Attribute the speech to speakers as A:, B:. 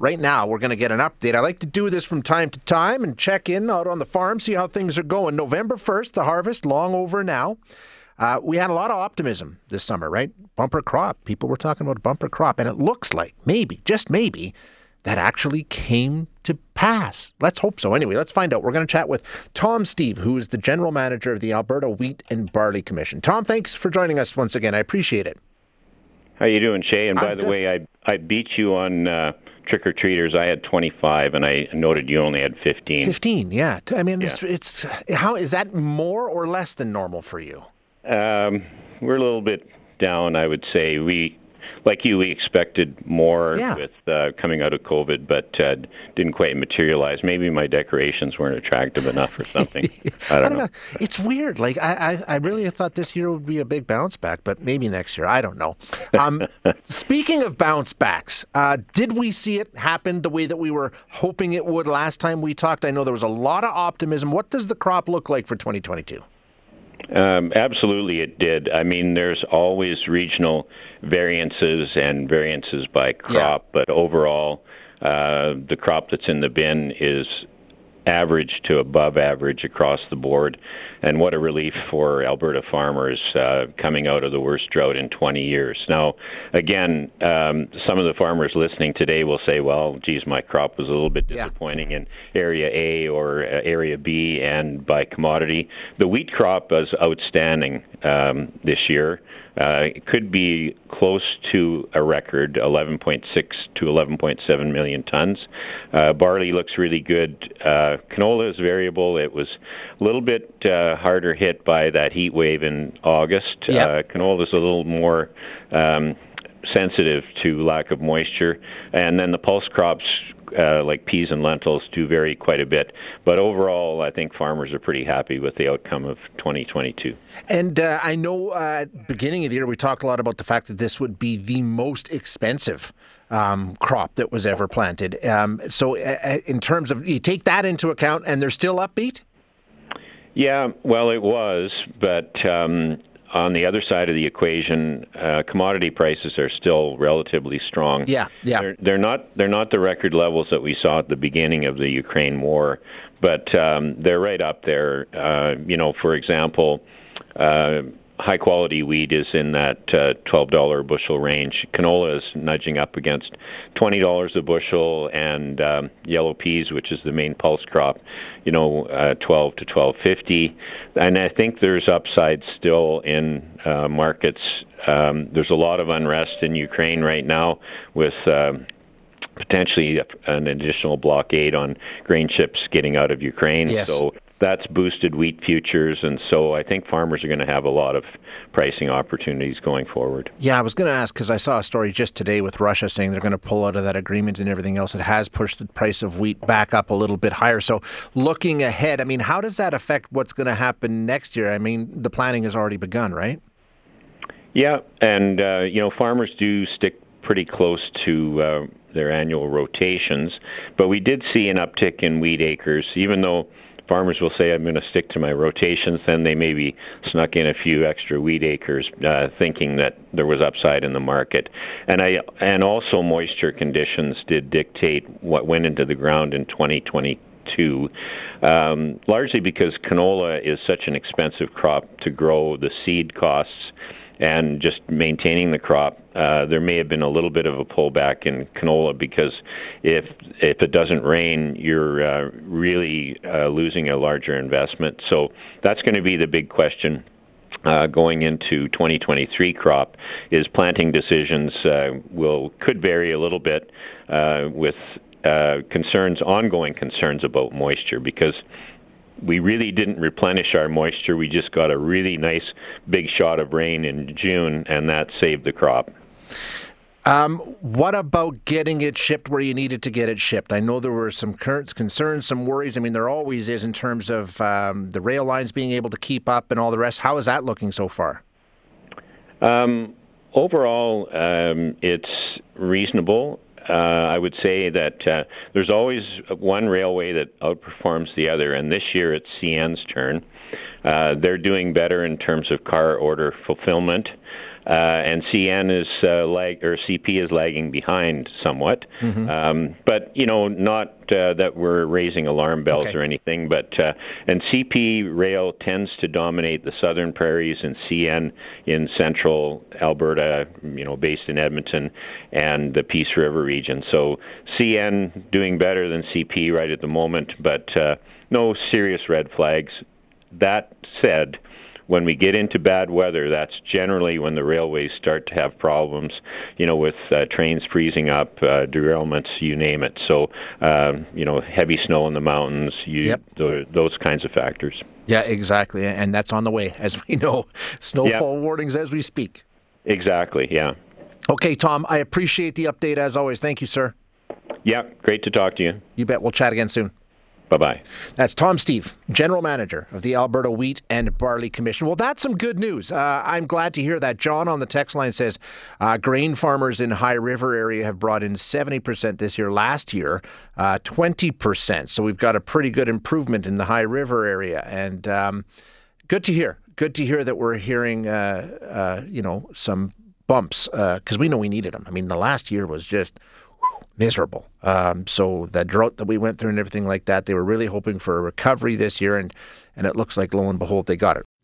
A: Right now, we're going to get an update. I like to do this from time to time and check in out on the farm, see how things are going. November 1st, the harvest, long over now. Uh, we had a lot of optimism this summer, right? Bumper crop. People were talking about bumper crop, and it looks like maybe, just maybe, that actually came to pass. Let's hope so. Anyway, let's find out. We're going to chat with Tom Steve, who is the general manager of the Alberta Wheat and Barley Commission. Tom, thanks for joining us once again. I appreciate it.
B: How you doing, Shay? And by
A: I'm
B: the
A: good.
B: way, I I beat you on uh, trick or treaters. I had 25, and I noted you only had 15.
A: 15, yeah. I mean, it's, it's how is that more or less than normal for you?
B: Um, we're a little bit down, I would say. We, like you, we expected more
A: Yeah.
B: with uh, coming out of COVID, but uh, didn't quite materialize. Maybe my decorations weren't attractive enough or something. I don't, know.
A: It's weird. Like I, I, I really thought this year would be a big bounce back, but maybe next year. I don't know. Um, speaking of bounce backs, uh, did we see it happen the way that we were hoping it would last time we talked? I know there was a lot of optimism. What does the crop look like for 2022?
B: Um, absolutely, it did. I mean, there's always regional variances and variances by crop, but overall, uh, the crop that's in the bin is average to above average across the board. And what a relief for Alberta farmers uh, coming out of the worst drought in 20 years. Now, again, um, some of the farmers listening today will say, well, geez, my crop was a little bit
A: Yeah.
B: disappointing in area A or uh, area B and by commodity. The wheat crop was outstanding um, this year. Uh, it could be close to a record, 11.6 to 11.7 million tons. Uh, barley looks really good. Uh, canola is variable. It was a little bit uh, harder hit by that heat wave in August.
A: Yeah.
B: Uh, canola is a little more um, sensitive to lack of moisture, and then the pulse crops uh, like peas and lentils do vary quite a bit. But overall, I think farmers are pretty happy with the outcome of 2022.
A: And uh, I know uh, at the beginning of the year we talked a lot about the fact that this would be the most expensive um, crop that was ever planted. Um, so, uh, uh, in terms of you take that into account, and they're still upbeat.
B: Yeah, well, it was, but um, on the other side of the equation, uh, commodity prices are still relatively strong.
A: Yeah, yeah.
B: They're, they're not they're not the record levels that we saw at the beginning of the Ukraine war, but um, they're right up there. Uh, you know, for example. Uh, High quality wheat is in that uh, twelve dollar bushel range. Canola is nudging up against twenty dollars a bushel, and um, yellow peas, which is the main pulse crop, you know, uh, twelve to twelve fifty. And I think there's upside still in uh, markets. Um, there's a lot of unrest in Ukraine right now with. Um, potentially an additional blockade on grain ships getting out of Ukraine.
A: Yes.
B: So that's boosted wheat futures, and so I think farmers are going to have a lot of pricing opportunities going forward.
A: Yeah, I was going to ask because I saw a story just today with Russia saying they're going to pull out of that agreement and everything else. It has pushed the price of wheat back up a little bit higher. So, looking ahead, I mean, how does that affect what's going to happen next year? I mean, the planning has already begun, right?
B: Yeah, and uh, you know farmers do stick pretty close to uh, their annual rotations, but we did see an uptick in wheat acres, even though farmers will say I'm going to stick to my rotations, then they maybe snuck in a few extra wheat acres, uh, thinking that there was upside in the market, and I and also moisture conditions did dictate what went into the ground in 2022, um, largely because canola is such an expensive crop to grow. The seed costs and just maintaining the crop, uh, there may have been a little bit of a pullback in canola because if if it doesn't rain, you're uh, really uh, losing a larger investment. So that's going to be the big question. Uh, going into 2023 crop is planting decisions uh, will could vary a little bit uh, with uh, concerns ongoing concerns about moisture because we really didn't replenish our moisture. We just got a really nice big shot of rain in June, and that saved the crop.
A: Um, what about getting it shipped where you needed to get it shipped? I know there were some concerns, some worries. I mean, there always is in terms of um, the rail lines being able to keep up and all the rest. How is that looking so far?
B: Um, overall, um, it's reasonable. Uh, I would say that uh, there's always one railway that outperforms the other, and this year it's CN's turn. Uh, they're doing better in terms of car order fulfillment. Uh, and CN is uh, lag or CP is lagging behind somewhat.
A: Mm-hmm.
B: Um, but you know, not uh, that we're raising alarm bells
A: Okay.
B: or anything. But uh, and CP rail tends to dominate the southern prairies, and CN in central Alberta, you know, based in Edmonton and the Peace River region. So CN doing better than CP right at the moment, but uh, no serious red flags. That said, when we get into bad weather, that's generally when the railways start to have problems, you know, with uh, trains freezing up, uh, derailments, you name it. So, um, you know, heavy snow in the mountains, you,
A: Yep.
B: tho- those kinds of factors.
A: Yeah, exactly. And that's on the way, as we know. Snowfall warnings as we speak.
B: Exactly, yeah.
A: Okay, Tom, I appreciate the update as always. Thank you, sir.
B: Yeah, great to talk to you.
A: You bet. We'll chat again soon.
B: Bye bye.
A: That's Tom Steve, General Manager of the Alberta Wheat and Barley Commission. Well, that's some good news. Uh, I'm glad to hear that. John on the text line says uh, grain farmers in High River area have brought in 70% this year. Last year, uh, 20%. So we've got a pretty good improvement in the High River area. And um, good to hear. Good to hear that we're hearing, uh, uh, you know, some bumps because we know we needed them. I mean, the last year was just miserable. Um, so the drought that we went through and everything like that, they were really hoping for a recovery this year, and and it looks like lo and behold they got it.